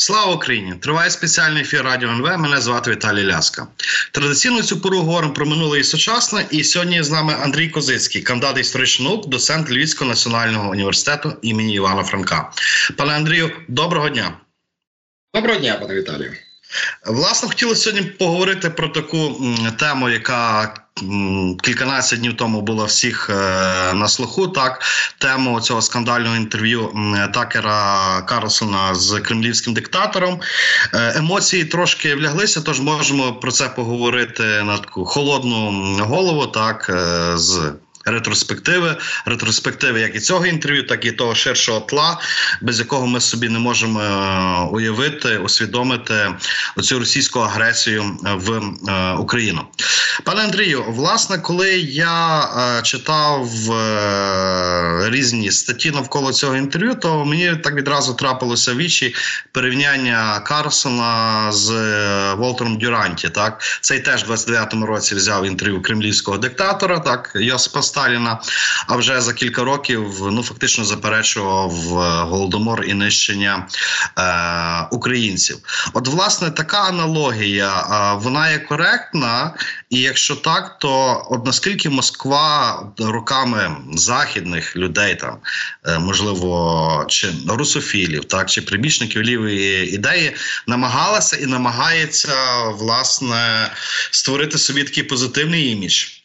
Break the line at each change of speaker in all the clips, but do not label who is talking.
Слава Україні! Триває спеціальний ефір Радіо НВ. Мене звати Віталій Ляска. Традиційно цю пору говоримо про минуле і сучасне. І сьогодні з нами Андрій Козицький, кандидат історичних наук, доцент Львівського національного університету імені Івана Франка. Пане Андрію, доброго дня.
Доброго дня, пане Віталію.
Власне, хотілося сьогодні поговорити про таку тему, яка кільканадцять днів тому була всіх е, на слуху. Так, тему цього скандального інтерв'ю Такера Карлсона з кремлівським диктатором. Е, емоції трошки вляглися, тож можемо про це поговорити на таку холодну голову, так е, з ретроспективи, ретроспективи як і цього інтерв'ю, так і того ширшого тла, без якого ми собі не можемо е, уявити, усвідомити оцю російську агресію в е, Україну. Пане Андрію, власне, коли я е, читав різні статті навколо цього інтерв'ю, то мені так відразу трапилося вічі порівняння Карсона з Волтером Дюранті. Так, цей теж в 29-му році взяв інтерв'ю кремлівського диктатора, так Йосипа Сталіна. А вже за кілька років ну фактично заперечував е, голодомор і нищення е, українців. От, власне, така аналогія е, вона є коректна, і якщо так, то от наскільки Москва руками західних людей, там е, можливо, чи русофілів, так чи прибічників лівої ідеї, намагалася і намагається власне створити собі такий позитивний імідж.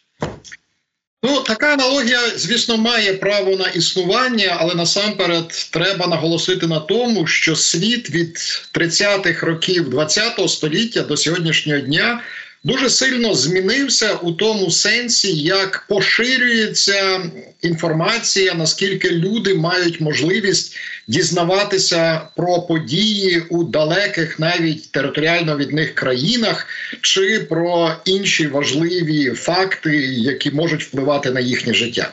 Ну, така аналогія, звісно, має право на існування, але насамперед треба наголосити на тому, що світ від 30-х років ХХ століття до сьогоднішнього дня дуже сильно змінився у тому сенсі, як поширюється інформація, наскільки люди мають можливість дізнаватися про події у далеких, навіть територіально від них країнах, чи про інші важливі факти, які можуть впливати на їхнє життя.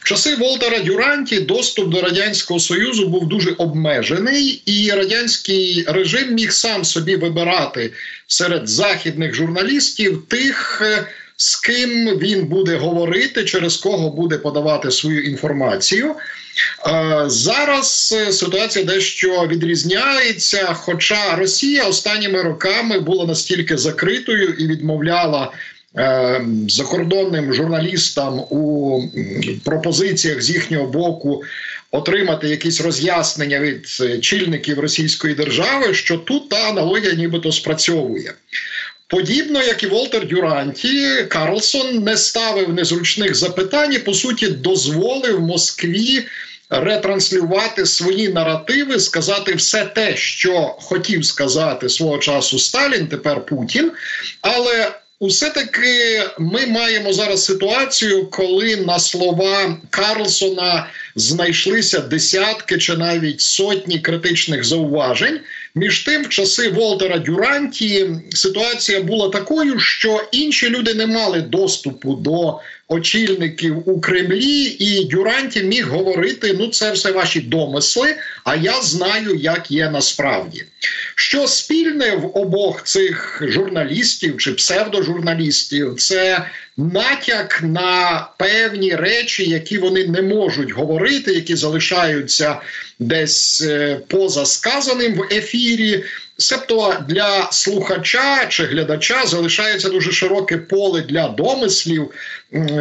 В часи Волтера Дюранті доступ до радянського союзу був дуже обмежений, і радянський режим міг сам собі вибирати серед західних журналістів тих. Е, з ким він буде говорити, через кого буде подавати свою інформацію. Е, зараз е, ситуація дещо відрізняється. Хоча Росія останніми роками була настільки закритою і відмовляла. Закордонним журналістам у пропозиціях з їхнього боку отримати якісь роз'яснення від чільників Російської держави, що тут та аналогія нібито спрацьовує. Подібно як і Волтер Дюранті, Карлсон не ставив незручних запитань, і, по суті, дозволив Москві ретранслювати свої наративи, сказати все те, що хотів сказати свого часу Сталін, тепер Путін. Але усе таки ми маємо зараз ситуацію, коли на слова Карлсона знайшлися десятки чи навіть сотні критичних зауважень. Між тим, в часи Волтера Дюранті ситуація була такою, що інші люди не мали доступу до очільників у Кремлі, і Дюранті міг говорити: ну, це все ваші домисли, а я знаю, як є насправді. Що спільне в обох цих журналістів чи псевдожурналістів, це натяк на певні речі, які вони не можуть говорити, які залишаються десь е, поза сказаним в ефірі. Себто для слухача чи глядача залишається дуже широке поле для домислів.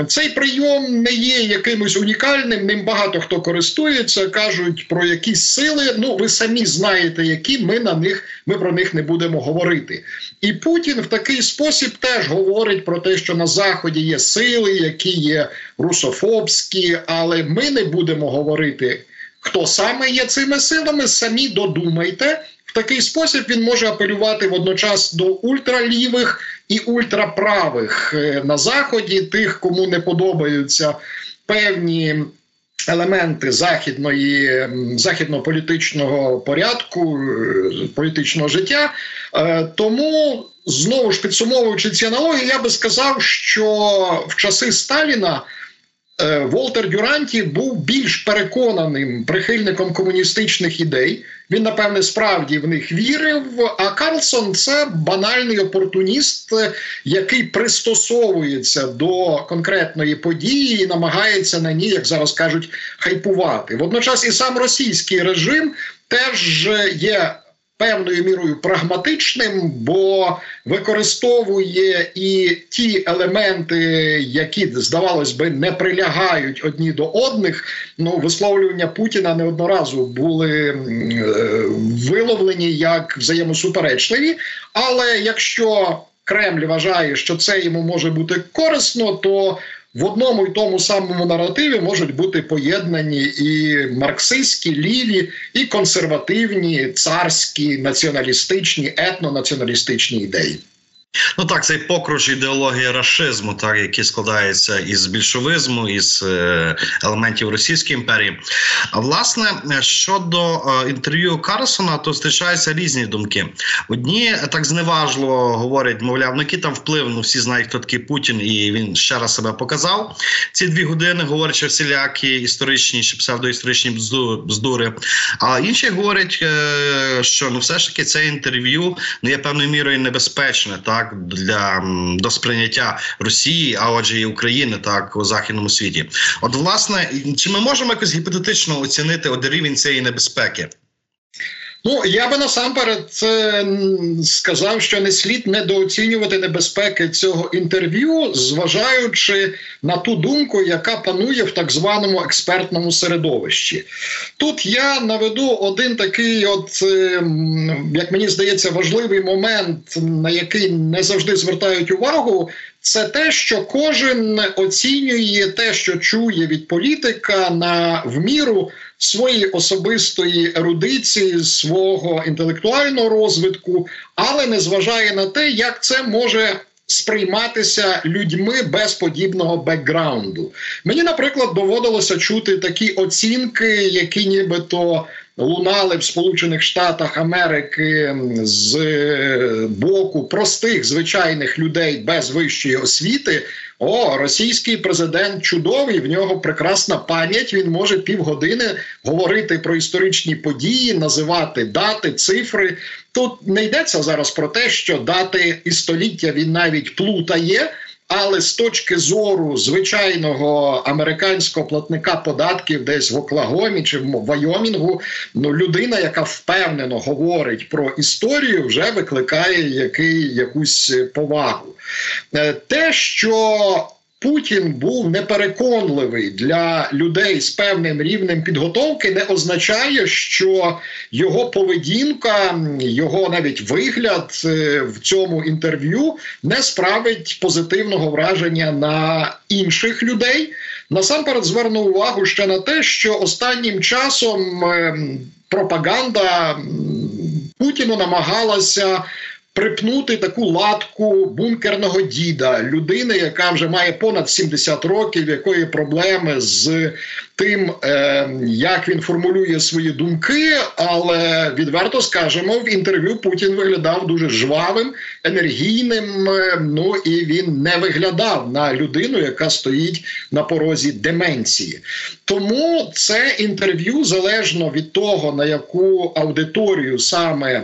Цей прийом не є якимось унікальним. Ним багато хто користується, кажуть про якісь сили. Ну ви самі знаєте, які ми на них ми про них не будемо говорити. І Путін в такий спосіб теж говорить про те, що на заході є сили, які є русофобські, але ми не будемо говорити. Хто саме є цими силами? Самі додумайте. В такий спосіб він може апелювати водночас до ультралівих і ультраправих е, на заході, тих, кому не подобаються певні. Елементи західної західно-політичного порядку е, політичного життя, е, тому знову ж підсумовуючи ці аналогії, я би сказав, що в часи Сталіна Волтер Дюранті був більш переконаним прихильником комуністичних ідей. Він, напевне, справді в них вірив. А Карлсон це банальний опортуніст, який пристосовується до конкретної події і намагається на ній, як зараз кажуть, хайпувати. Водночас і сам російський режим теж є певною мірою прагматичним, бо використовує і ті елементи, які здавалось би не прилягають одні до одних. Ну, висловлювання Путіна неодноразово були е, виловлені як взаємосуперечливі. Але якщо Кремль вважає, що це йому може бути корисно, то в одному і тому самому наративі можуть бути поєднані і марксистські, ліві, і консервативні, царські, націоналістичні, етнонаціоналістичні ідеї.
Ну так, цей покруч ідеології расизму, так який складається із більшовизму, із е, елементів Російської імперії. А власне щодо е, інтерв'ю Карлсона, то зустрічаються різні думки. Одні так зневажливо говорять, мовляв, ну який там вплив, ну всі знають, хто такий Путін, і він ще раз себе показав. Ці дві години говорячи всілякі історичні чи псевдоісторичні бздури. А інші говорять, е, що ну все ж таки це інтерв'ю ну є певною мірою небезпечне. так так для до сприйняття Росії, а отже, і України так у західному світі. От, власне, чи ми можемо якось гіпотетично оцінити от рівень цієї небезпеки?
Ну я би насамперед е, сказав, що не слід недооцінювати небезпеки цього інтерв'ю, зважаючи на ту думку, яка панує в так званому експертному середовищі. Тут я наведу один такий, от е, як мені здається, важливий момент, на який не завжди звертають увагу. Це те, що кожен оцінює те, що чує від політика на в міру своєї особистої ерудиції, свого інтелектуального розвитку, але не зважає на те, як це може. Сприйматися людьми без подібного бекграунду. Мені, наприклад, доводилося чути такі оцінки, які нібито лунали в Сполучених Штатах Америки з боку простих звичайних людей без вищої освіти. О, російський президент чудовий, в нього прекрасна пам'ять. Він може півгодини говорити про історичні події, називати дати, цифри. Тут не йдеться зараз про те, що дати і століття він навіть плутає. Але з точки зору звичайного американського платника податків, десь в Оклагомі чи в Вайомінгу, ну людина, яка впевнено говорить про історію, вже викликає який, якусь повагу. Е, те, що Путін був непереконливий для людей з певним рівнем підготовки, не означає, що його поведінка, його навіть вигляд е, в цьому інтерв'ю не справить позитивного враження на інших людей. Насамперед зверну увагу ще на те, що останнім часом ем, пропаганда Путіну намагалася припнути таку латку бункерного діда, людини, яка вже має понад 70 років, якої проблеми з тим, е, як він формулює свої думки, але відверто скажемо, в інтерв'ю Путін виглядав дуже жвавим, енергійним. Е, ну і він не виглядав на людину, яка стоїть на порозі деменції. Тому це інтерв'ю залежно від того, на яку аудиторію саме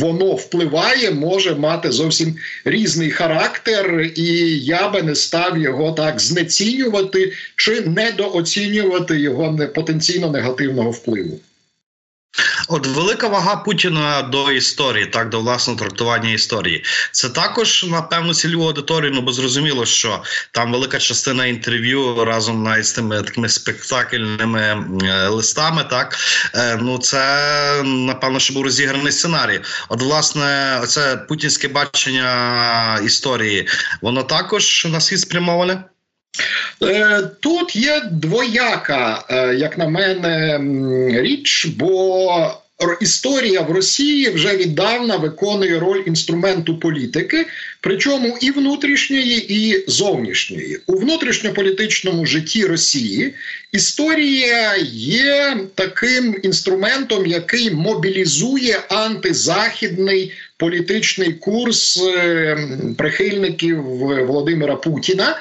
воно впливає, може мати зовсім різний характер, і я би не став його так знецінювати чи недооцінювати знецінювати його потенційно негативного впливу.
От велика вага Путіна до історії, так до власного трактування історії. Це також напевно цільову аудиторію, ну бо зрозуміло, що там велика частина інтерв'ю разом навіть з тими такими спектакльними е, листами. Так е, ну це напевно, що був розіграний сценарій. От, власне, це путінське бачення історії, воно також на світ спрямоване.
Е, тут є двояка, е, як на мене, річ, бо історія в Росії вже віддавна виконує роль інструменту політики, причому і внутрішньої, і зовнішньої. У внутрішньополітичному житті Росії історія є таким інструментом, який мобілізує антизахідний політичний курс е, прихильників Володимира Путіна.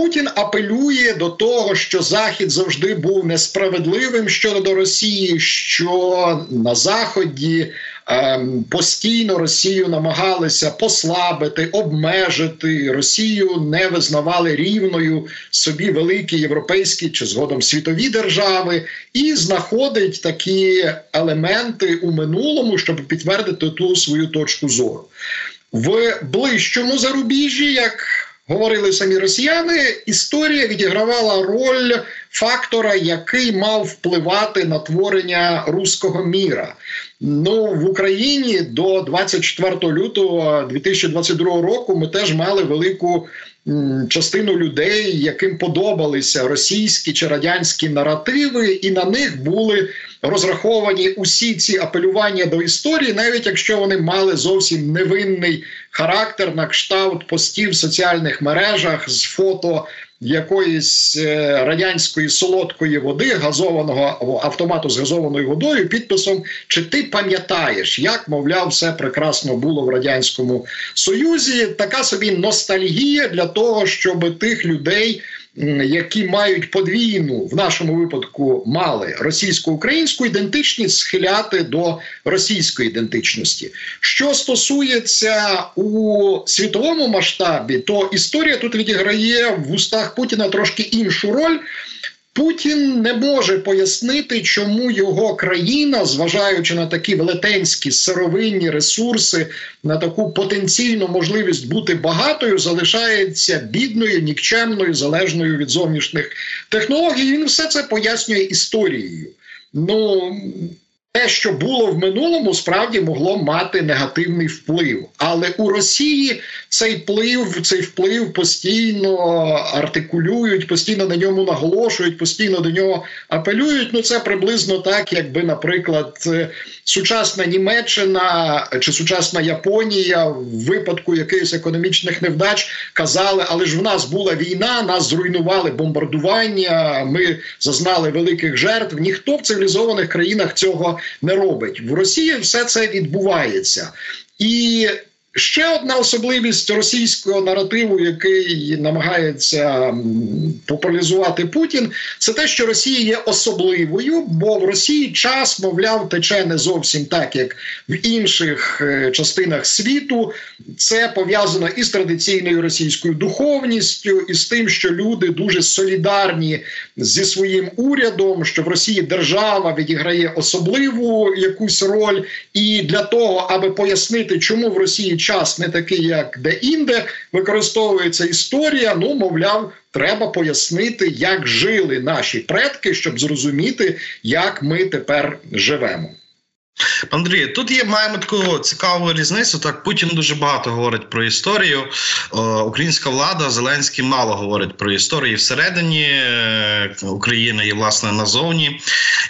Путін апелює до того, що Захід завжди був несправедливим щодо Росії, що на Заході ем, постійно Росію намагалися послабити, обмежити. Росію, не визнавали рівною собі великі європейські чи згодом світові держави, і знаходить такі елементи у минулому, щоб підтвердити ту свою точку зору. В ближчому зарубіжжі, як говорили самі росіяни, історія відігравала роль фактора, який мав впливати на творення руського міра. Ну в Україні до 24 лютого 2022 року ми теж мали велику частину людей, яким подобалися російські чи радянські наративи, і на них були розраховані усі ці апелювання до історії, навіть якщо вони мали зовсім невинний характер на кшталт постів в соціальних мережах з фото якоїсь е, радянської солодкої води, газованого автомату з газованою водою, підписом Чи ти пам'ятаєш, як мовляв, все прекрасно було в радянському союзі? Така собі ностальгія для того, щоб тих людей які мають подвійну в нашому випадку мали російсько-українську ідентичність, схиляти до російської ідентичності. Що стосується у світовому масштабі, то історія тут відіграє в устах Путіна трошки іншу роль. Путін не може пояснити, чому його країна, зважаючи на такі велетенські сировинні ресурси, на таку потенційну можливість бути багатою, залишається бідною, нікчемною, залежною від зовнішніх технологій. Він все це пояснює історією. Ну те, що було в минулому, справді могло мати негативний вплив, але у Росії цей вплив, цей вплив постійно артикулюють, постійно на ньому наголошують, постійно до нього апелюють. Ну це приблизно так, якби, наприклад, сучасна Німеччина чи сучасна Японія в випадку якихось економічних невдач казали, але ж в нас була війна, нас зруйнували бомбардування. Ми зазнали великих жертв. Ніхто в цивілізованих країнах цього не робить. В Росії все це відбувається. І Ще одна особливість російського наративу, який намагається популяризувати Путін, це те, що Росія є особливою, бо в Росії час, мовляв, тече не зовсім так, як в інших е, частинах світу. Це пов'язано із традиційною російською духовністю, і з тим, що люди дуже солідарні зі своїм урядом, що в Росії держава відіграє особливу якусь роль, і для того, аби пояснити, чому в Росії час не такий, як де-інде, використовується історія. Ну, мовляв, треба пояснити, як жили наші предки, щоб зрозуміти, як ми тепер живемо.
Андрій, тут є маємо таку цікаву різницю. Так Путін дуже багато говорить про історію. О, українська влада Зеленський мало говорить про історію всередині е, України і власне назовні.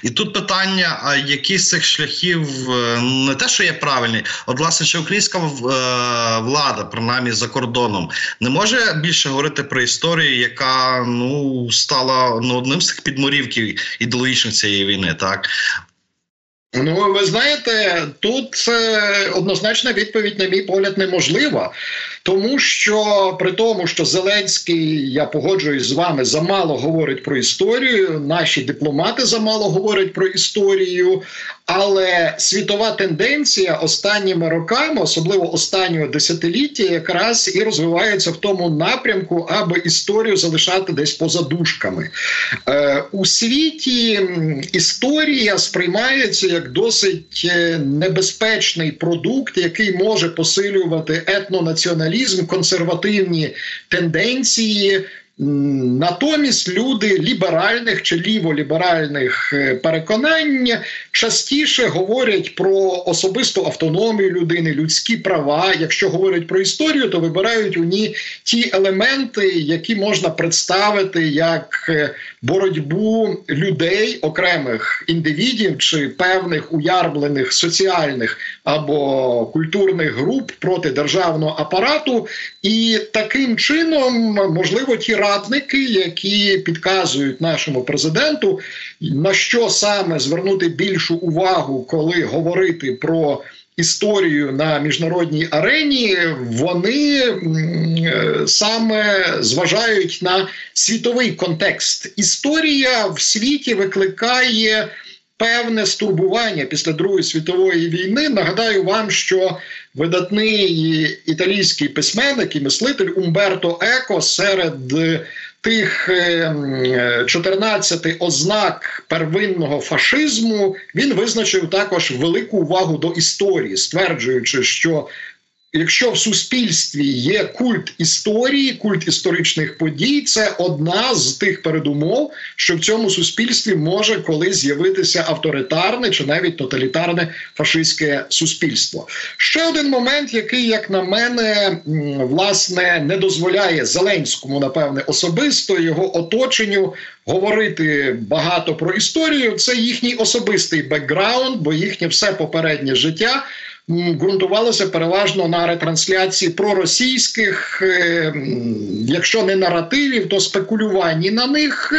І тут питання: а які з цих шляхів е, не те, що є правильні, от власне, чи українська е, влада, принаймні за кордоном, не може більше говорити про історію, яка ну стала ну, одним з цих підморівків ідеологічних цієї війни, так
Ну, ви знаєте, тут е, однозначна відповідь, на мій погляд, неможлива. Тому що при тому, що Зеленський, я погоджуюсь з вами, замало говорить про історію, наші дипломати замало говорять про історію, але світова тенденція останніми роками, особливо останнього десятиліття, якраз і розвивається в тому напрямку, аби історію залишати десь поза дужками. Е, У світі історія сприймається як досить е, небезпечний продукт, який може посилювати етнонаціоналізм націоналізм, консервативні тенденції. Натомість люди ліберальних чи ліволіберальних е, переконань частіше говорять про особисту автономію людини, людські права. Якщо говорять про історію, то вибирають у ній ті елементи, які можна представити як е, боротьбу людей, окремих індивідів чи певних уярблених соціальних або культурних груп проти державного апарату, і таким чином можливо ті радники, які підказують нашому президенту, на що саме звернути більшу увагу, коли говорити про історію на міжнародній арені, вони саме зважають на світовий контекст. Історія в світі викликає. Певне стурбування після Другої світової війни. Нагадаю вам, що видатний італійський письменник і мислитель Умберто Еко серед тих 14 ем, ознак первинного фашизму він визначив також велику увагу до історії, стверджуючи, що Якщо в суспільстві є культ історії, культ історичних подій, це одна з тих передумов, що в цьому суспільстві може колись з'явитися авторитарне чи навіть тоталітарне фашистське суспільство. Ще один момент, який, як на мене, власне не дозволяє Зеленському, напевне, особисто його оточенню говорити багато про історію. Це їхній особистий бекграунд, бо їхнє все попереднє життя ґрунтувалося переважно на ретрансляції проросійських, е, якщо не наративів, то спекулюванні на них.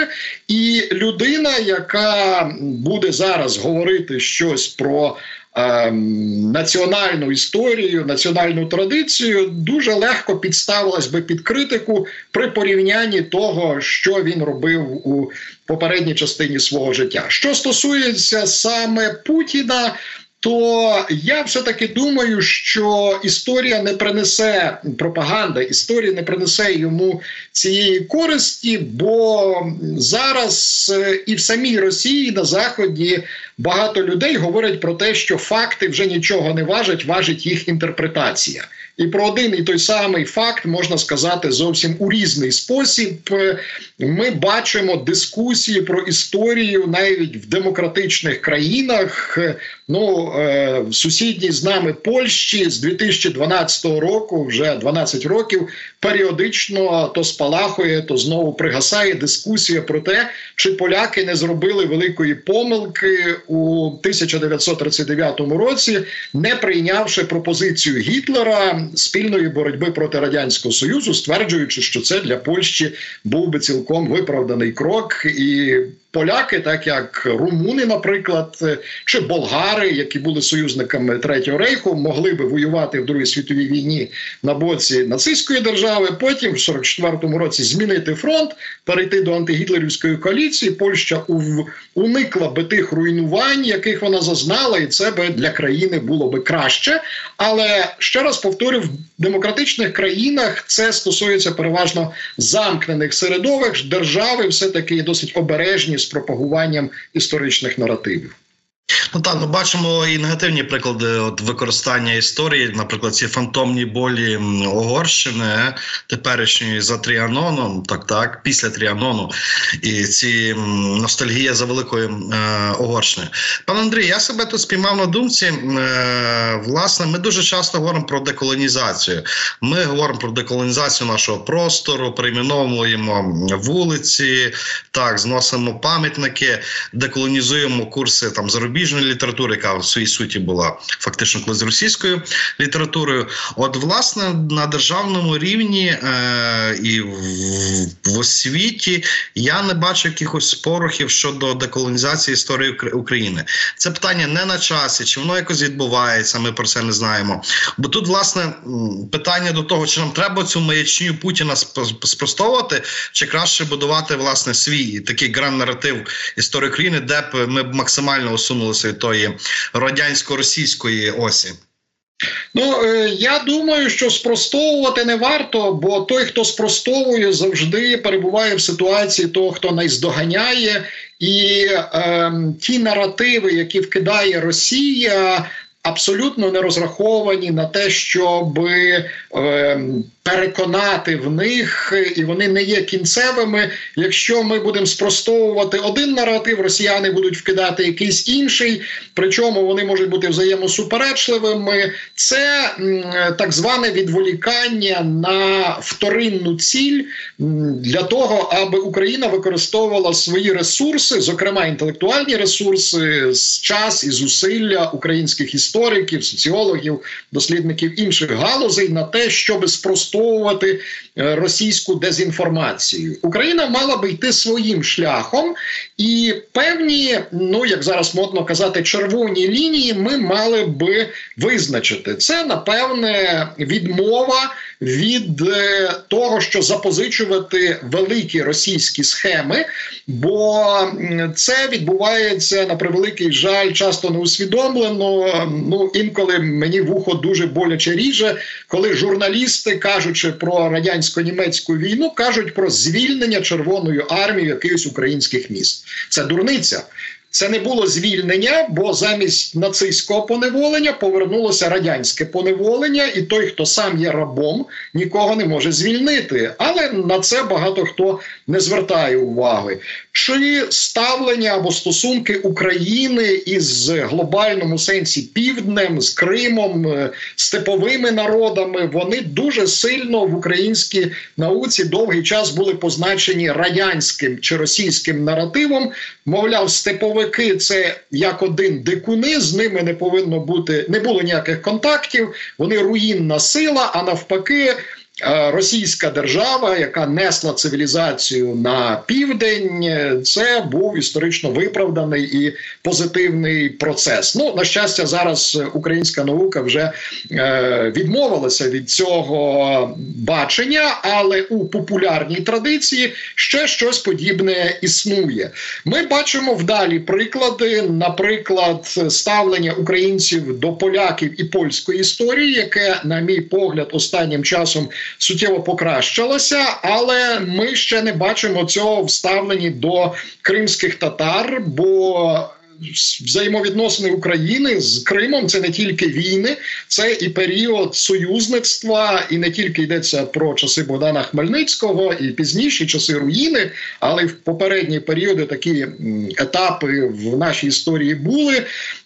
І людина, яка буде зараз говорити щось про. Ем, національну історію, національну традицію дуже легко підставилась би під критику при порівнянні того, що він робив у попередній частині свого життя. Що стосується саме Путіна, то я все таки думаю, що історія не принесе пропаганда, історія не принесе йому цієї користі, бо зараз е, і в самій Росії на заході багато людей говорять про те, що факти вже нічого не важать, важить їх інтерпретація. І про один і той самий факт можна сказати зовсім у різний спосіб. Ми бачимо дискусії про історію навіть в демократичних країнах. Ну е, в сусідній з нами Польщі з 2012 року, вже 12 років, періодично то спалахує, то знову пригасає дискусія про те, чи поляки не зробили великої помилки у 1939 році, не прийнявши пропозицію Гітлера спільної боротьби проти радянського союзу, стверджуючи, що це для Польщі був би цілком виправданий крок і поляки, так як румуни, наприклад, чи болгари, які були союзниками третього рейху, могли би воювати в Другій світовій війні на боці нацистської держави. Потім в 44-му році змінити фронт, перейти до антигітлерівської коаліції. Польща уникла би тих руйнувань, яких вона зазнала, і це би для країни було би краще. Але ще раз повторю, в демократичних країнах це стосується переважно замкнених середовищ. Держави все таки досить обережні з пропагуванням історичних наративів.
Ну так, ну бачимо і негативні приклади от використання історії, наприклад, ці фантомні болі Угорщини, теперішньої за Тріаноном, так так, після Тріанону, і ці ностальгія за великою е, Угорщини. Пан Андрій, я себе тут спіймав на думці. Е, власне, ми дуже часто говоримо про деколонізацію. Ми говоримо про деколонізацію нашого простору, перейменовуємо вулиці, так, зносимо пам'ятники, деколонізуємо курси там зарубіжної зарубіжної літератури, яка в своїй суті була фактично коли з російською літературою. От, власне, на державному рівні е, і в, в освіті я не бачу якихось порухів щодо деколонізації історії України. Це питання не на часі, чи воно якось відбувається. Ми про це не знаємо. Бо тут, власне, питання до того, чи нам треба цю маячню Путіна спростовувати, чи краще будувати власне свій такий гран наратив історії України, де б ми б максимально усунулися від тої радянсько-російської осі?
Ну е, я думаю, що спростовувати не варто, бо той, хто спростовує, завжди перебуває в ситуації того, хто найздоганяє, і е, ті наративи, які вкидає Росія. Абсолютно не розраховані на те, щоб е, переконати в них, і вони не є кінцевими. Якщо ми будемо спростовувати один наратив, росіяни будуть вкидати якийсь інший, причому вони можуть бути взаємосуперечливими. Це так зване відволікання на вторинну ціль для того, аби Україна використовувала свої ресурси, зокрема інтелектуальні ресурси, час і зусилля українських істориків, соціологів, дослідників інших галузей на те, щоб спростовувати е, російську дезінформацію. Україна мала би йти своїм шляхом, і певні, ну як зараз модно казати, червоні лінії ми мали би визначити. Це напевне відмова від е, того, що запозичувати великі російські схеми, бо це відбувається на превеликий жаль, часто не усвідомлено. Ну інколи мені вухо дуже боляче ріже, коли журналісти кажучи про радянсько-німецьку війну, кажуть про звільнення Червоною армією якихось українських міст. Це дурниця. Це не було звільнення, бо замість нацистського поневолення повернулося радянське поневолення, і той, хто сам є рабом, нікого не може звільнити. Але на це багато хто не звертає уваги. Чи ставлення або стосунки України із глобальному сенсі півднем, з Кримом, е, степовими народами вони дуже сильно в українській науці довгий час були позначені радянським чи російським наративом. Мовляв, степовики це як один дикуни, з ними не повинно бути, не було ніяких контактів. Вони руїнна сила, а навпаки. Е, російська держава, яка несла цивілізацію на південь, це був історично виправданий і позитивний процес. Ну на щастя, зараз українська наука вже е, відмовилася від цього бачення, але у популярній традиції ще щось подібне існує. Ми бачимо вдалі приклади, наприклад, ставлення українців до поляків і польської історії, яке, на мій погляд, останнім часом суттєво покращилася, але ми ще не бачимо цього вставлені до кримських татар. бо взаємовідносини України з Кримом це не тільки війни, це і період союзництва, і не тільки йдеться про часи Богдана Хмельницького і пізніші часи руїни, але й в попередні періоди такі етапи в нашій історії були.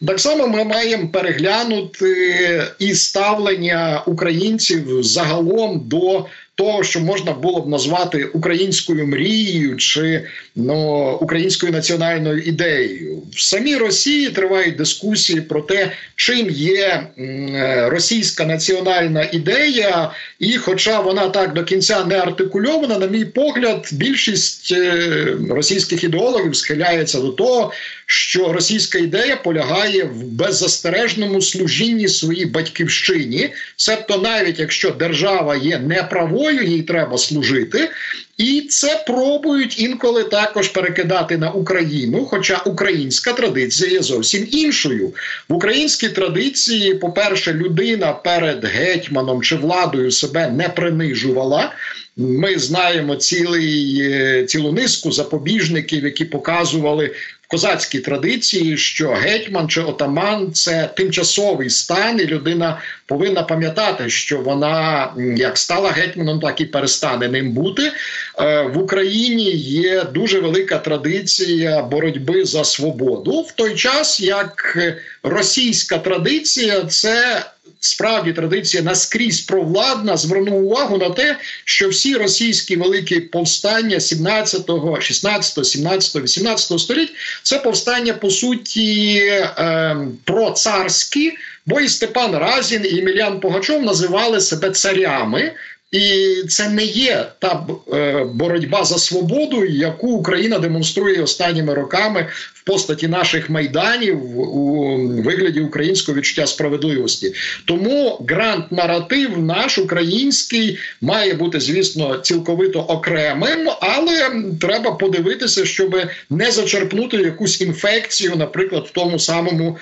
Так само ми маємо переглянути і ставлення українців загалом до того, що можна було б назвати українською мрією чи ну, українською національною ідеєю. В самій Росії тривають дискусії про те, чим є е, російська національна ідея, і, хоча вона так до кінця не артикульована, на мій погляд, більшість е, російських ідеологів схиляється до того, що російська ідея полягає в беззастережному служінні своїй батьківщині, себто навіть якщо держава є неправою, їй треба служити. І це пробують інколи також перекидати на Україну. Хоча українська традиція є зовсім іншою. В українській традиції, по-перше, людина перед гетьманом чи владою себе не принижувала. Ми знаємо цілий е, цілу низку запобіжників, які показували в козацькій традиції, що гетьман чи отаман це тимчасовий стан, і людина повинна пам'ятати, що вона як стала гетьманом, так і перестане ним бути. Е, в Україні є дуже велика традиція боротьби за свободу в той час, як російська традиція це справді традиція наскрізь провладна, звернув увагу на те, що всі російські великі повстання 17, 16, 17, 18 століть це повстання по суті е, процарські, бо і Степан Разін і Емельян Погачов називали себе царями. І це не є та е, боротьба за свободу, яку Україна демонструє останніми роками постаті наших майданів у вигляді українського відчуття справедливості. Тому грант наратив наш український має бути, звісно, цілковито окремим, але треба подивитися, щоб не зачерпнути якусь інфекцію, наприклад, в тому самому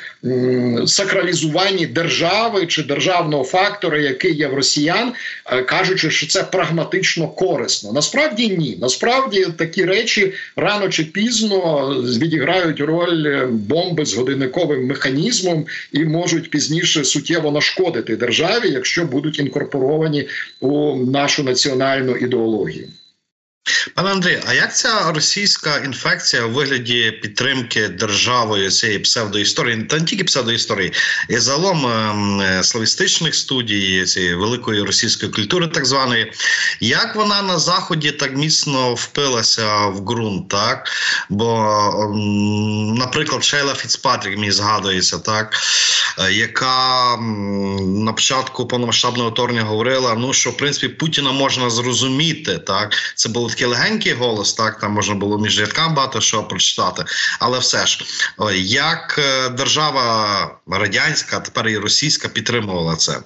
сакралізуванні держави чи державного фактора, який є в росіян, е, кажучи, що це прагматично корисно. Насправді ні. Насправді такі речі рано чи пізно відіграють грають роль бомби з годинниковим механізмом і можуть пізніше суттєво нашкодити державі, якщо будуть інкорпоровані у нашу національну ідеологію.
Пане Андрій, а як ця російська інфекція у вигляді підтримки державою цієї псевдоісторії, та не тільки псевдоісторії, і загалом е, славістичних студій цієї великої російської культури, так званої, як вона на заході так міцно впилася в ґрунт, так? Бо, е, наприклад, Шейла Фіцпатрік мені згадується, так, е, яка на початку повномасштабного вторгнення говорила, ну що в принципі Путіна можна зрозуміти, так це було такий легенький голос, так там можна було між рядками багато що прочитати. Але все ж, як е, держава радянська, тепер і російська підтримувала це.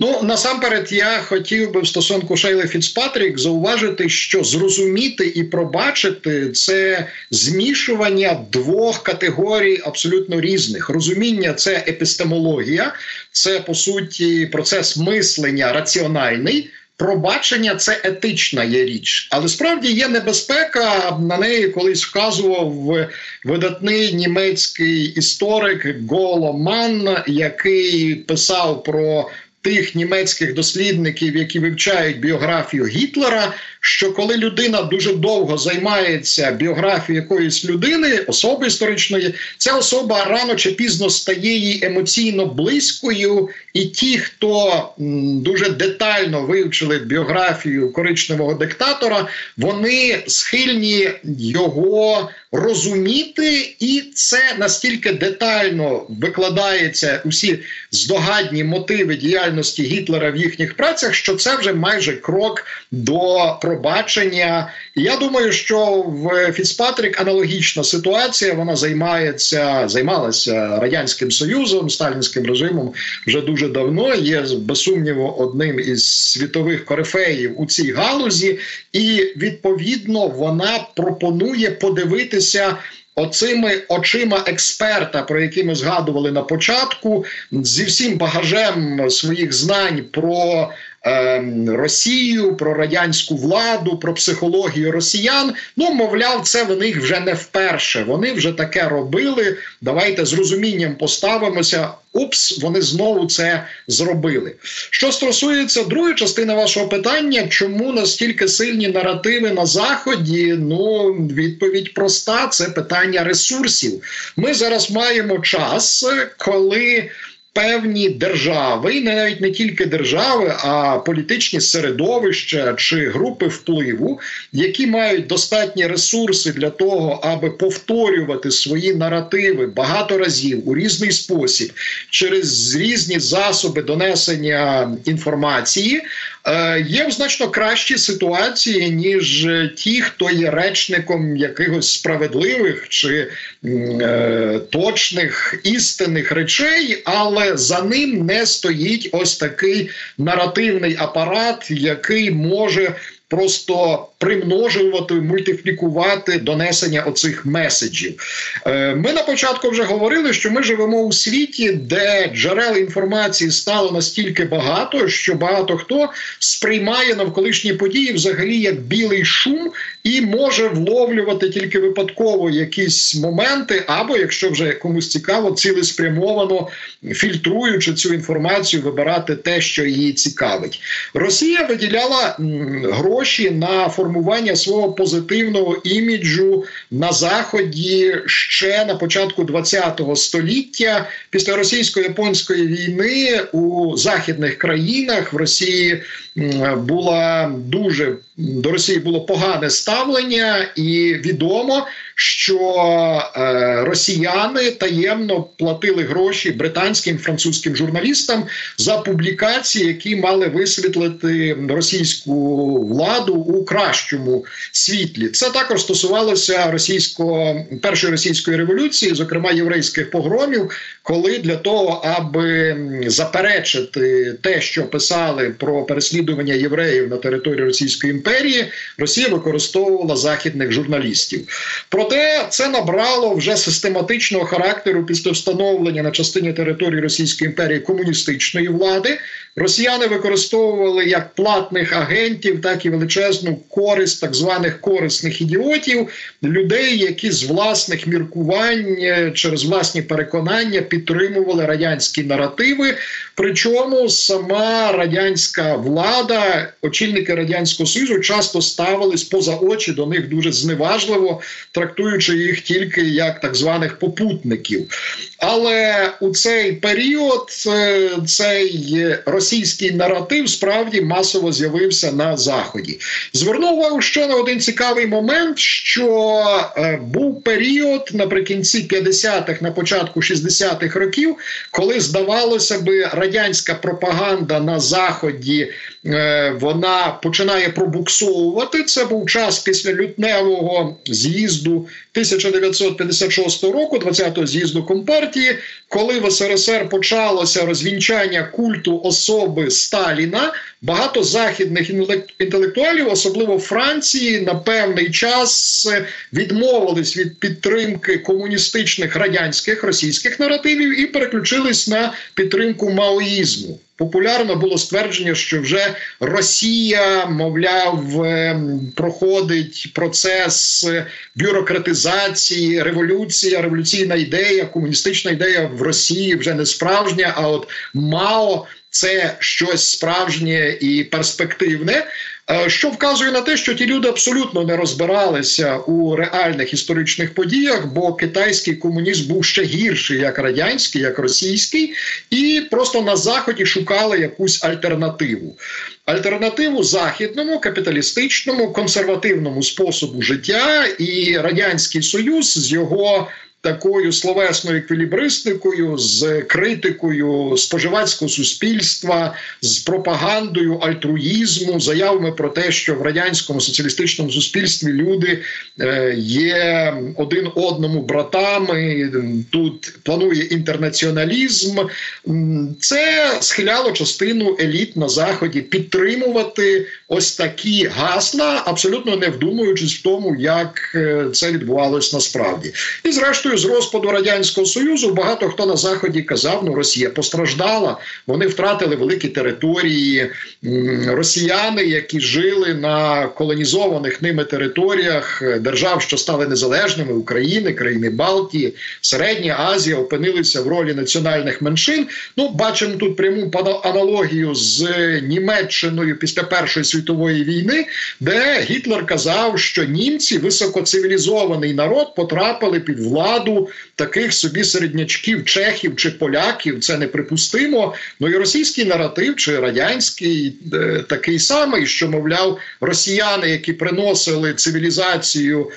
Ну насамперед, я хотів би в стосунку Шейли Фіцпатрік зауважити, що зрозуміти і пробачити це змішування двох категорій абсолютно різних. Розуміння це епістемологія, це по суті процес мислення раціональний. Пробачення це етична є річ, але справді є небезпека. На неї колись вказував видатний німецький історик Голоман, який писав про тих німецьких дослідників, які вивчають біографію Гітлера, що коли людина дуже довго займається біографією якоїсь людини, особи історичної, ця особа рано чи пізно стає їй емоційно близькою, і ті, хто дуже детально вивчили біографію коричневого диктатора, вони схильні його розуміти, і це настільки детально викладається усі здогадні мотиви діяльності Гітлера в їхніх працях, що це вже майже крок до пробачення. І я думаю, що в Фіцпатрік аналогічна ситуація. Вона займається, займалася радянським союзом, сталінським режимом вже дуже давно. Є без сумніву одним із світових корифеїв у цій галузі, і відповідно вона пропонує подивитися. Оцими очима експерта, про які ми згадували на початку, зі всім багажем своїх знань про Росію, про радянську владу, про психологію росіян. Ну, мовляв, це в них вже не вперше. Вони вже таке робили. Давайте з розумінням поставимося. Упс, вони знову це зробили. Що стосується другої частини вашого питання, чому настільки сильні наративи на заході? Ну, відповідь проста: це питання ресурсів. Ми зараз маємо час, коли певні держави, і навіть не тільки держави, а політичні середовища чи групи впливу, які мають достатні ресурси для того, аби повторювати свої наративи багато разів у різний спосіб через різні засоби донесення інформації. Е, є значно кращі ситуації, ніж ті, хто є речником якихось справедливих чи е, точних істинних речей, але за ним не стоїть ось такий наративний апарат, який може просто примножувати, мультиплікувати донесення оцих меседжів. Е, ми на початку вже говорили, що ми живемо у світі, де джерел інформації стало настільки багато, що багато хто сприймає навколишні події взагалі як білий шум і може вловлювати тільки випадково якісь моменти, або якщо вже комусь цікаво, цілеспрямовано фільтруючи цю інформацію, вибирати те, що її цікавить. Росія виділяла гроші на формування свого позитивного іміджу на заході ще на початку ХХ століття. Після російсько-японської війни у західних країнах в Росії була дуже до Росії було погане ставлення, і відомо, що е, росіяни таємно платили гроші британським французьким журналістам за публікації, які мали висвітлити російську владу у кращому світлі. Це також стосувалося російського першої російської революції, зокрема єврейських погромів, коли для того, аби заперечити те, що писали про переслідування євреїв на території Російської імперії, Росія використовувала західних журналістів. Проте це набрало вже систематичного характеру після встановлення на частині території Російської імперії комуністичної влади. Росіяни використовували як платних агентів, так і величезну користь так званих корисних ідіотів, людей, які з власних міркувань через власні переконання підтримували радянські наративи. Причому сама радянська влада, очільники радянського союзу, часто ставились поза очі до них дуже зневажливо, трактуючи їх тільки як так званих попутників. Але у цей період е, цей російський наратив справді масово з'явився на заході. Звернув увагу ще на один цікавий момент, що е, був період наприкінці 50-х, на початку 60-х років, коли здавалося би, радянська пропаганда на заході вона починає пробуксовувати. Це був час після лютневого з'їзду 1956 року, 20-го з'їзду компартії, коли в СРСР почалося розвінчання культу особи Сталіна. Багато західних інтелектуалів, особливо Франції, на певний час відмовились від підтримки комуністичних радянських російських наративів і переключились на підтримку маоїзму. Популярно було ствердження, що вже Росія, мовляв, ем, проходить процес бюрократизації, революція, революційна ідея, комуністична ідея в Росії вже не справжня. А от Мао це щось справжнє і перспективне. Е, що вказує на те, що ті люди абсолютно не розбиралися у реальних історичних подіях, бо китайський комунізм був ще гірший, як радянський, як російський, і просто на заході шукали якусь альтернативу. Альтернативу західному капіталістичному консервативному способу життя і радянський союз з його такою словесною еквілібристикою, з критикою споживацького суспільства, з пропагандою альтруїзму, заявами про те, що в радянському соціалістичному суспільстві люди е, є один одному братами. Тут планує інтернаціоналізм. Це схиляло частину еліт на заході підтримувати ось такі гасла, абсолютно не вдумуючись в тому, як е, це відбувалось насправді, і зрештою з розпаду радянського союзу багато хто на заході казав, ну Росія постраждала. Вони втратили великі території. Росіяни, які жили на колонізованих ними територіях держав, що стали незалежними України, країни Балтії, Середня Азія, опинилися в ролі національних меншин. Ну, бачимо тут пряму аналогію з Німеччиною після Першої світової війни, де Гітлер казав, що німці високоцивілізований народ потрапили під владу владу таких собі середнячків, чехів чи поляків. Це неприпустимо. Ну і російський наратив чи радянський е, такий самий, що мовляв, росіяни, які приносили цивілізацію.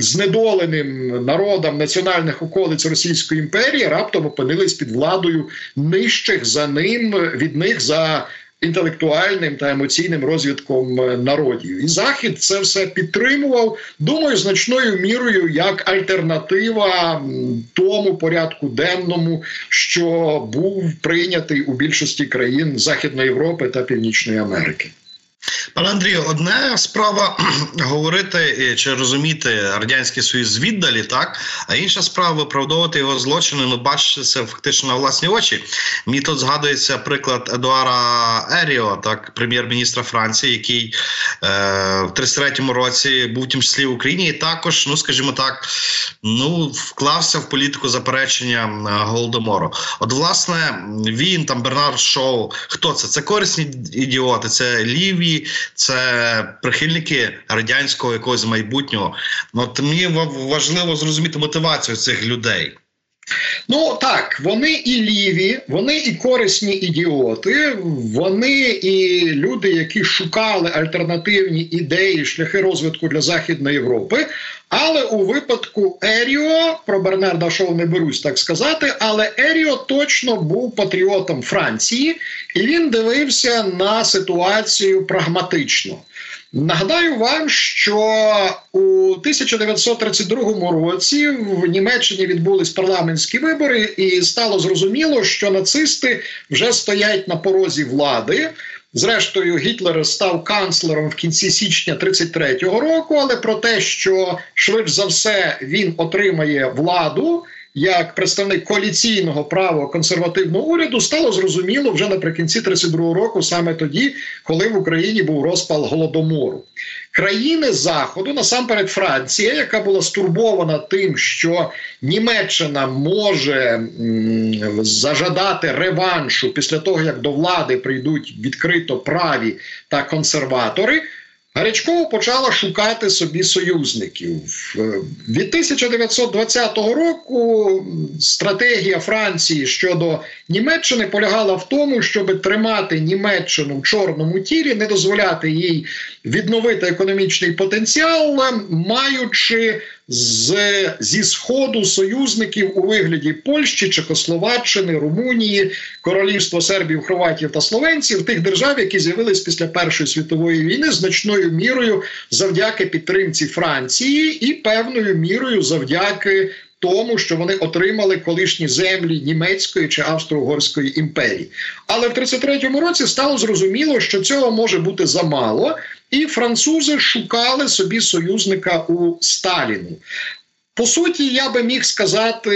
Знедоленим народам національних околиць Російської імперії раптом опинились під владою нижчих за ним від них за інтелектуальним та емоційним розвитком е, народів. І захід це все підтримував. Думаю, значною мірою як альтернатива тому порядку денному, що був прийнятий у більшості країн Західної Європи та Північної Америки.
Пане Андрію, одне справа говорити е, чи розуміти радянський союз віддалі, так а інша справа виправдовувати його злочини. Ну бачити це фактично на власні очі. Мені тут згадується приклад Едуара Еріо, так прем'єр-міністра Франції, який е, в 33-му році був в тім числі в Україні, і також, ну скажімо так, ну вклався в політику заперечення голодомору. От, власне, він там Бернард Шоу. Хто це? Це корисні ідіоти, це ліві це прихильники радянського якогось майбутнього. Ну, от мені важливо зрозуміти мотивацію цих людей.
Ну так, вони і ліві, вони і корисні ідіоти, вони і люди, які шукали альтернативні ідеї, шляхи розвитку для Західної Європи. Але у випадку Еріо про Бернарда Шоу не берусь так сказати. Але Еріо точно був патріотом Франції, і він дивився на ситуацію прагматично. Нагадаю вам, що у 1932 році в Німеччині відбулись парламентські вибори, і стало зрозуміло, що нацисти вже стоять на порозі влади. Зрештою, Гітлер став канцлером в кінці січня 33-го року, але про те, що швидше за все він отримає владу як представник коаліційного права консервативного уряду, стало зрозуміло вже наприкінці 32-го року, саме тоді, коли в Україні був розпал голодомору. країни Заходу, насамперед Франція, яка була стурбована тим, що Німеччина може зажадати реваншу після того, як до влади прийдуть відкрито праві та консерватори. Гарячкова почала шукати собі союзників від 1920 року. Стратегія Франції щодо Німеччини полягала в тому, щоб тримати Німеччину в чорному тілі, не дозволяти їй відновити економічний потенціал, маючи з, зі сходу союзників у вигляді Польщі, Чехословаччини, Румунії, Королівства Сербів, Хорватів та Словенців, тих держав, які з'явились після Першої світової війни, значною мірою завдяки підтримці Франції і певною мірою завдяки. Тому, що вони отримали колишні землі німецької чи австро-угорської імперії, але в 33-му році стало зрозуміло, що цього може бути замало, і французи шукали собі союзника у Сталіну. По суті, я би міг сказати,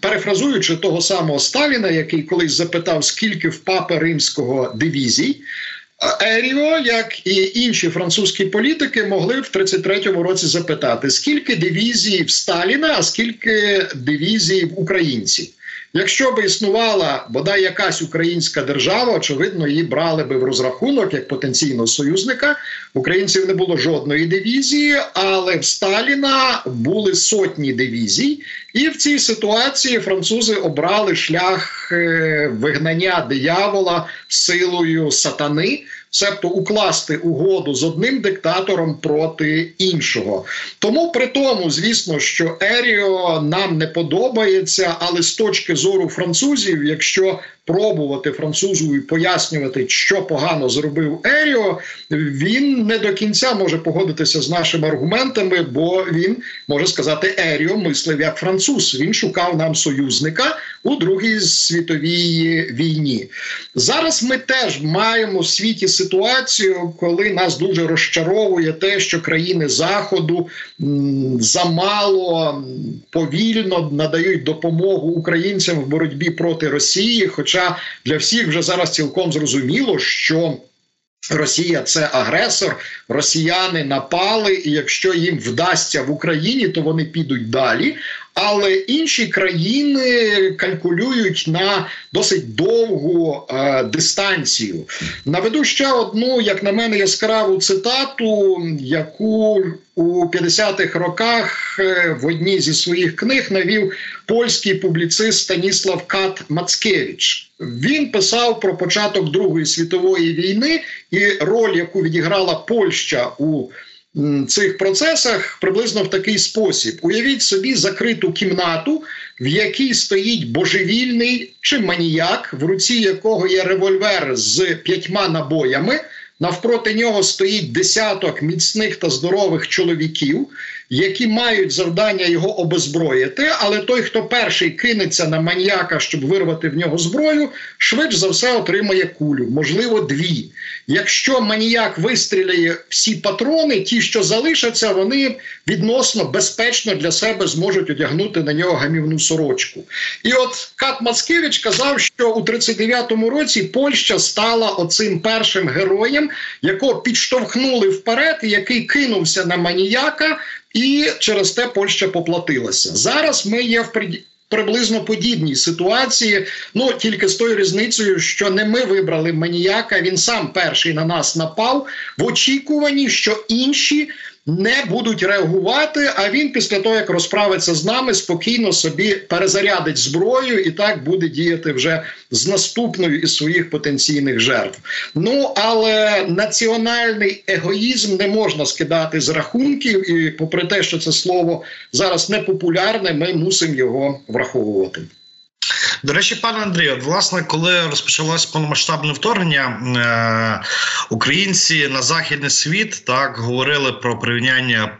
перефразуючи того самого Сталіна, який колись запитав, скільки в папи римського дивізій. Еріо, як і інші французькі політики, могли в 33-му році запитати, скільки дивізій в Сталіна, а скільки дивізій в українців. Якщо б існувала бодай якась українська держава, очевидно, її брали би в розрахунок як потенційного союзника. Українців не було жодної дивізії, але в Сталіна були сотні дивізій, і в цій ситуації французи обрали шлях е, вигнання диявола силою сатани себто укласти угоду з одним диктатором проти іншого. Тому при тому, звісно, що Еріо нам не подобається, але з точки зору французів, якщо пробувати французу і пояснювати, що погано зробив Еріо, він не до кінця може погодитися з нашими аргументами, бо він може сказати, Еріо мислив як француз. Він шукав нам союзника у Другій світовій війні. Зараз ми теж маємо в світі ситуацію, коли нас дуже розчаровує те, що країни Заходу замало повільно надають допомогу українцям в боротьбі проти Росії. Хоча для всіх вже зараз цілком зрозуміло, що Росія це агресор, росіяни напали, і якщо їм вдасться в Україні, то вони підуть далі. Але інші країни калькулюють на досить довгу е, дистанцію. Наведу ще одну, як на мене, яскраву цитату, яку у 50-х роках е, в одній зі своїх книг навів польський публіцист Станіслав Кат Мацкевич. Він писав про початок Другої світової війни і роль, яку відіграла Польща у цих процесах приблизно в такий спосіб: уявіть собі закриту кімнату, в якій стоїть божевільний чи маніяк, в руці якого є револьвер з п'ятьма набоями. Навпроти нього стоїть десяток міцних та здорових чоловіків, які мають завдання його обезброїти. Але той, хто перший кинеться на маньяка, щоб вирвати в нього зброю, швидше за все отримає кулю, можливо, дві. Якщо маніяк вистріляє всі патрони, ті, що залишаться, вони відносно безпечно для себе зможуть одягнути на нього гамівну сорочку. І от Кат Мацкевич казав, що у 39-му році Польща стала оцим першим героєм, якого підштовхнули вперед, який кинувся на маніяка і через те Польща поплатилася. Зараз ми є в приблизно подібній ситуації, ну тільки з тою різницею, що не ми вибрали маніяка, він сам перший на нас напав в очікуванні, що інші не будуть реагувати. А він після того, як розправиться з нами, спокійно собі перезарядить зброю і так буде діяти вже з наступною із своїх потенційних жертв. Ну але національний егоїзм не можна скидати з рахунків, і попри те, що це слово зараз не популярне, ми мусимо його враховувати.
До речі, пане Андрію, власне, коли розпочалось повномасштабне вторгнення, е, українці на західний світ так говорили про порівняння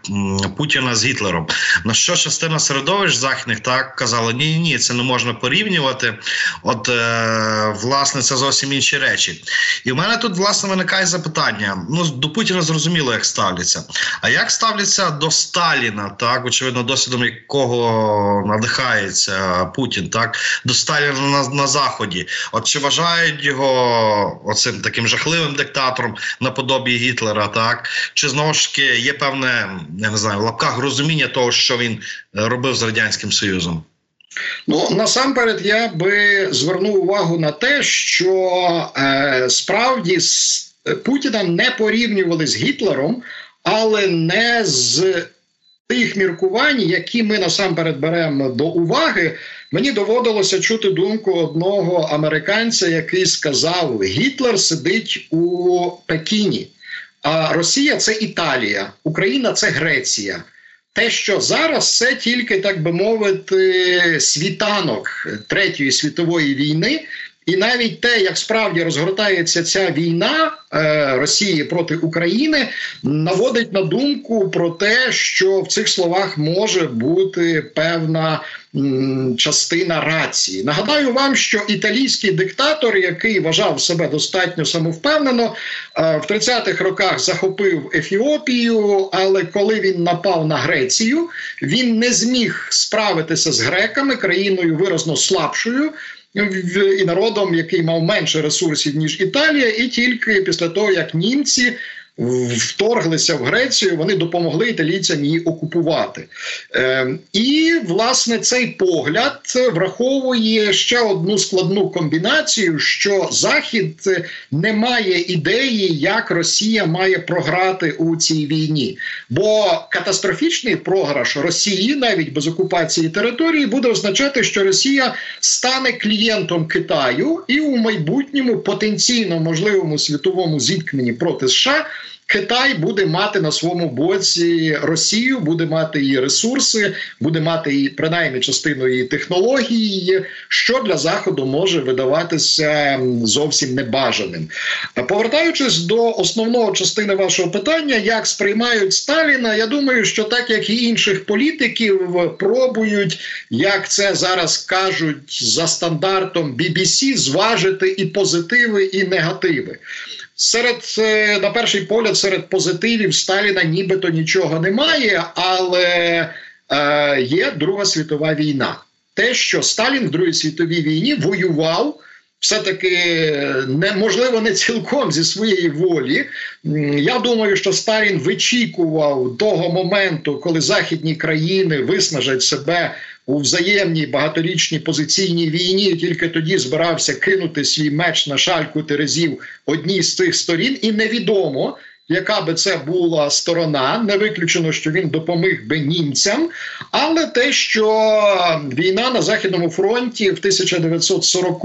Путіна з Гітлером. На що частина середовищ західних так казали: ні, ні, це не можна порівнювати. От е, власне, це зовсім інші речі. І в мене тут власне виникає запитання: ну до Путіна зрозуміло, як ставляться. А як ставляться до Сталіна, так очевидно, досвідом якого надихається Путін, так до Сталіна Сталіна на, на заході. От чи вважають його оцим таким жахливим диктатором наподобі Гітлера, так чи знову ж таки є певне, я не знаю, в лапках розуміння того, що він робив з радянським союзом?
Ну насамперед я би звернув увагу на те, що е, справді Путіна не порівнювали з Гітлером, але не з тих міркувань, які ми насамперед беремо до уваги. Мені доводилося чути думку одного американця, який сказав: Гітлер сидить у Пекіні, а Росія це Італія, Україна це Греція. Те, що зараз це тільки так би мовити, світанок Третьої світової війни, і навіть те, як справді розгортається ця війна е, Росії проти України, наводить на думку про те, що в цих словах може бути певна частина рації. Нагадаю вам, що італійський диктатор, який вважав себе достатньо самовпевнено, е, в 30-х роках захопив Ефіопію, але коли він напав на Грецію, він не зміг справитися з греками країною виразно слабшою і народом, який мав менше ресурсів ніж Італія, і тільки після того як німці вторглися в Грецію, вони допомогли італійцям її окупувати. Е, І власне цей погляд враховує ще одну складну комбінацію: що Захід не має ідеї, як Росія має програти у цій війні. Бо катастрофічний програш Росії, навіть без окупації території, буде означати, що Росія стане клієнтом Китаю і у майбутньому потенційно можливому світовому зіткненні проти США. Китай буде мати на своєму боці Росію, буде мати її ресурси, буде мати її принаймні частину її технології, що для заходу може видаватися зовсім небажаним. Повертаючись до основного частини вашого питання, як сприймають Сталіна, я думаю, що так як і інших політиків, пробують, як це зараз кажуть за стандартом BBC, зважити і позитиви, і негативи. Серед е, на перший погляд, серед позитивів Сталіна нібито нічого немає, але е, є Друга світова війна. Те, що Сталін в Другій світовій війні воював. Все-таки неможливо не цілком зі своєї волі. Я думаю, що Сталін вичікував того моменту, коли західні країни виснажать себе у взаємній багаторічній позиційній війні, тільки тоді збирався кинути свій меч на шальку терезів одній з цих сторін, і невідомо яка би це була сторона, не виключено, що він допоміг би німцям, але те, що війна на західному фронті в 1940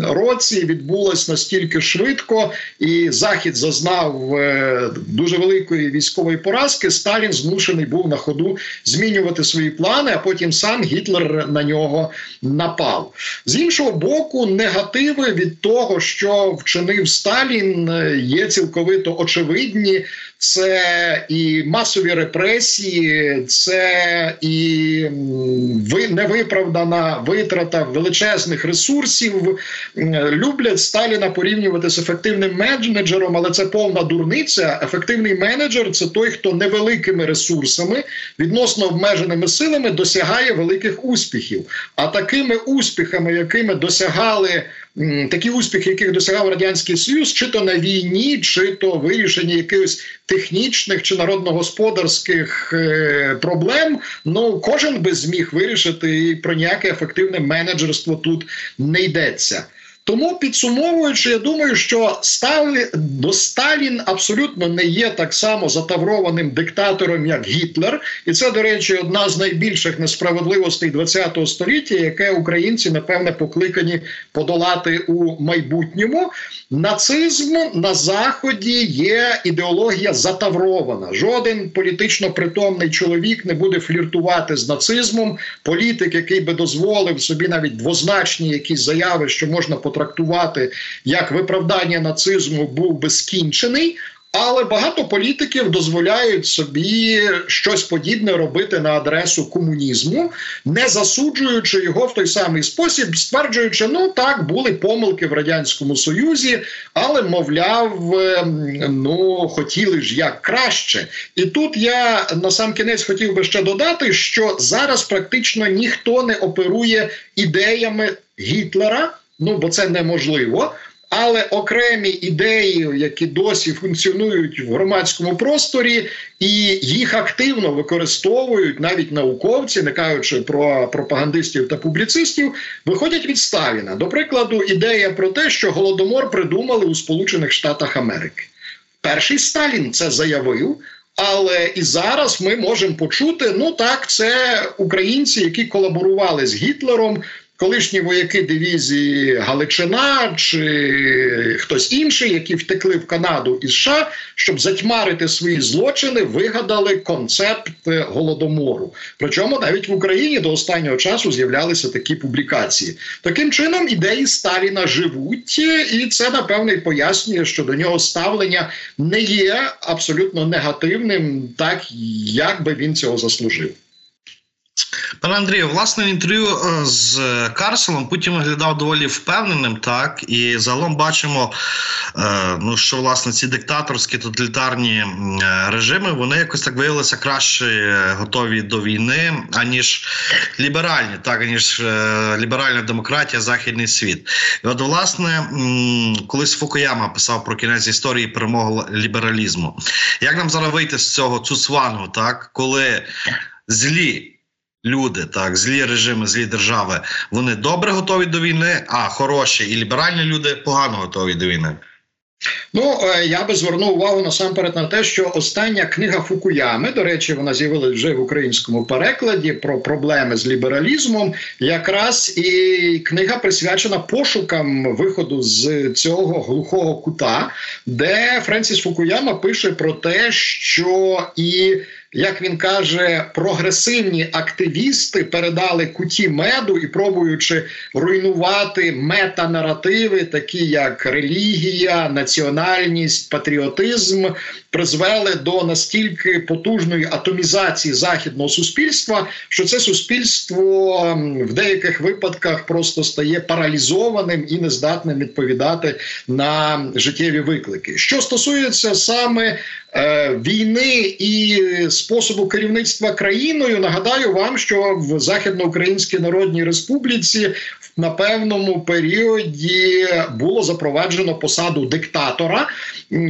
році відбулась настільки швидко, і захід зазнав е, дуже великої військової поразки, Сталін змушений був на ходу змінювати свої плани. А потім сам Гітлер на нього напав. З іншого боку, негативи від того, що вчинив Сталін, е, є цілковито очевидні. Це і масові репресії, це і невиправдана витрата величезних ресурсів. Люблять Сталіна порівнювати з ефективним менеджером, але це повна дурниця. Ефективний менеджер це той, хто невеликими ресурсами, відносно обмеженими силами досягає великих успіхів. А такими успіхами, якими досягали такі успіхи, яких досягав радянський союз, чи то на війні, чи то вирішення якихось технічних чи народно-господарських е, проблем. Ну кожен би зміг вирішити і про ніяке ефективне менеджерство тут не йдеться. Тому підсумовуючи, я думаю, що Сталі... до Сталін абсолютно не є так само затаврованим диктатором, як Гітлер, і це, до речі, одна з найбільших несправедливостей ХХ століття, яке українці напевне покликані подолати у майбутньому. Нацизм на заході є ідеологія затаврована. Жоден політично притомний чоловік не буде фліртувати з нацизмом. Політик, який би дозволив собі навіть двозначні якісь заяви, що можна потрактувати як виправдання нацизму, був би скінчений. Але багато політиків дозволяють собі щось подібне робити на адресу комунізму, не засуджуючи його в той самий спосіб, стверджуючи, ну так були помилки в радянському союзі, але мовляв, ем, ну хотіли ж як краще. І тут я на сам кінець хотів би ще додати, що зараз практично ніхто не оперує ідеями Гітлера. Ну бо це неможливо. Але окремі ідеї, які досі функціонують в громадському просторі, і їх активно використовують навіть науковці, не кажучи про пропагандистів та публіцистів, виходять від Сталіна. До прикладу, ідея про те, що голодомор придумали у Сполучених Штатах Америки. Перший Сталін це заявив. Але і зараз ми можемо почути: ну так, це українці, які колаборували з Гітлером, колишні вояки дивізії Галичина чи хтось інший, які втекли в Канаду і США, щоб затьмарити свої злочини, вигадали концепт голодомору. Причому навіть в Україні до останнього часу з'являлися такі публікації. Таким чином ідеї Сталіна живуть, і це напевне пояснює, що до нього ставлення не є абсолютно негативним, так як би він цього заслужив.
Пане Андрію, власне, інтерв'ю е, з Карселом Путін виглядав доволі впевненим, так і загалом бачимо, е, ну що власне ці диктаторські тоталітарні е, режими вони якось так виявилися краще готові до війни, аніж ліберальні, так аніж ліберальна демократія, західний світ. І от, власне, колись Фукуяма писав про кінець історії перемоги лібералізму. Як нам зараз вийти з цього цуцвангу, так коли злі люди, так злі режими, злі держави, вони добре готові до війни, а хороші і ліберальні люди погано готові до війни.
Ну е, я би звернув увагу насамперед на те, що остання книга Фукуями, до речі, вона з'явилася вже в українському перекладі про проблеми з лібералізмом. Якраз і книга присвячена пошукам виходу з цього глухого кута, де Френсіс Фукуяма пише про те, що і як він каже, прогресивні активісти передали куті меду і пробуючи руйнувати метанаративи, такі як релігія, національність, патріотизм, призвели до настільки потужної атомізації західного суспільства, що це суспільство в деяких випадках просто стає паралізованим і нездатним відповідати на життєві виклики. Що стосується саме е, війни і способу керівництва країною, нагадаю вам, що в Західноукраїнській Народній Республіці на певному періоді було запроваджено посаду диктатора,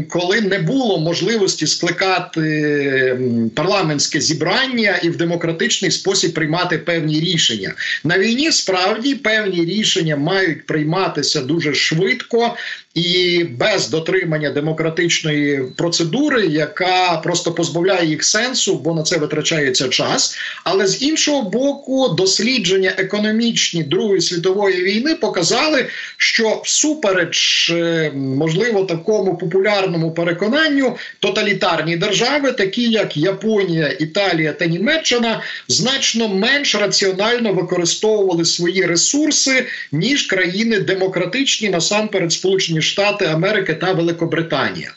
коли не було можливості скликати парламентське зібрання і в демократичний спосіб приймати певні рішення. На війні справді певні рішення мають прийматися дуже швидко і без дотримання демократичної процедури, яка просто позбавляє їх сенсу, бо на це витрачається час. Але з іншого боку, дослідження економічні Другої світової війни показали, що всупереч е, можливо такому популярному переконанню тоталітарні держави, такі як Японія, Італія та Німеччина, значно менш раціонально використовували свої ресурси ніж країни демократичні насамперед сполучені. Штати Америки та Великобританія.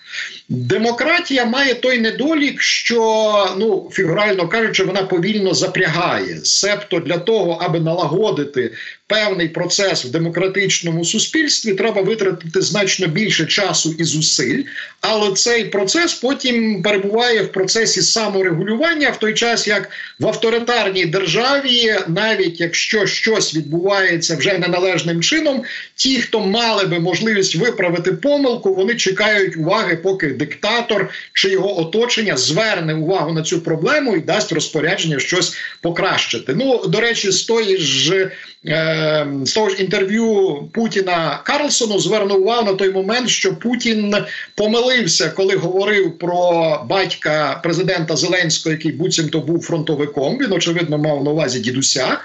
Демократія має той недолік, що ну фігурально кажучи, вона повільно запрягає, себто для того, аби налагодити певний процес в демократичному суспільстві, треба витратити значно більше часу і зусиль, але цей процес потім перебуває в процесі саморегулювання в той час, як в авторитарній державі, навіть якщо щось відбувається вже неналежним чином, ті, хто мали би можливість виправити помилку, вони чекають уваги, поки диктатор чи його оточення зверне увагу на цю проблему і дасть розпорядження щось покращити. Ну до речі, з тої ж. Е, з того ж інтерв'ю Путіна Карлсону звернув увагу на той момент, що Путін помилився, коли говорив про батька президента Зеленського, який буцімто був фронтовиком. Він очевидно мав на увазі дідуся.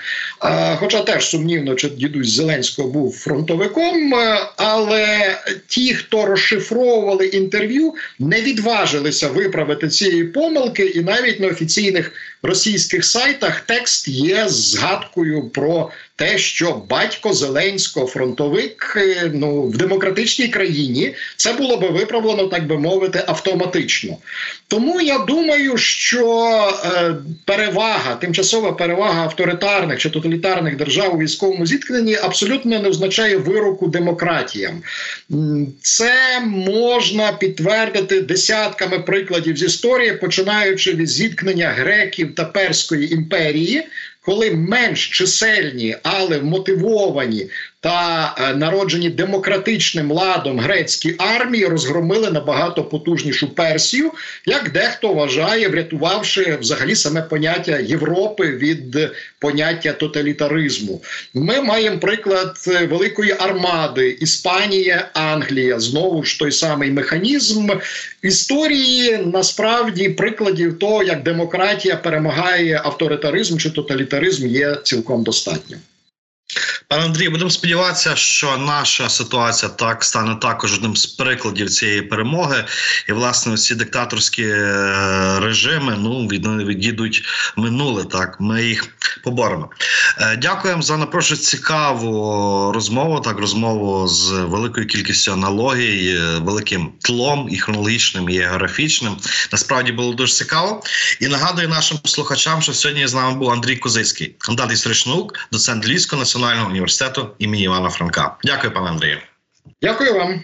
Хоча теж сумнівно, чи дідусь Зеленського був фронтовиком. Але ті, хто розшифровували інтерв'ю, не відважилися виправити цієї помилки, і навіть на офіційних російських сайтах текст є згадкою про те, що батько Зеленського, фронтовик, е, ну в демократичній країні це було би виправлено, так би мовити, автоматично. Тому я думаю, що е, перевага, тимчасова перевага авторитарних чи тоталітарних держав у військовому зіткненні абсолютно не означає вироку демократіям. Це можна підтвердити десятками прикладів з історії, починаючи від зіткнення греків та перської імперії коли менш чисельні, але мотивовані та е, народжені демократичним ладом грецькі армії розгромили набагато потужнішу Персію, як дехто вважає, врятувавши взагалі саме поняття Європи від поняття тоталітаризму. Ми маємо приклад е, великої армади Іспанія, Англія. Знову ж той самий механізм історії. Насправді прикладів того, як демократія перемагає авторитаризм чи тоталітаризм, є цілком достатньо.
Пане Андрію, будемо сподіватися, що наша ситуація так стане також одним з прикладів цієї перемоги, і власне ці диктаторські е, режими ну відійдуть минуле. Так ми їх поборемо. Е, дякуємо за напрошу цікаву розмову. Так, розмову з великою кількістю аналогій, е, великим тлом і хронологічним, і географічним. Насправді було дуже цікаво. І нагадую нашим слухачам, що сьогодні з нами був Андрій Козицький, кандидат історичних наук, доцент Львівського національного університету імені Івана Франка. Дякую, пане Андрію.
Дякую вам.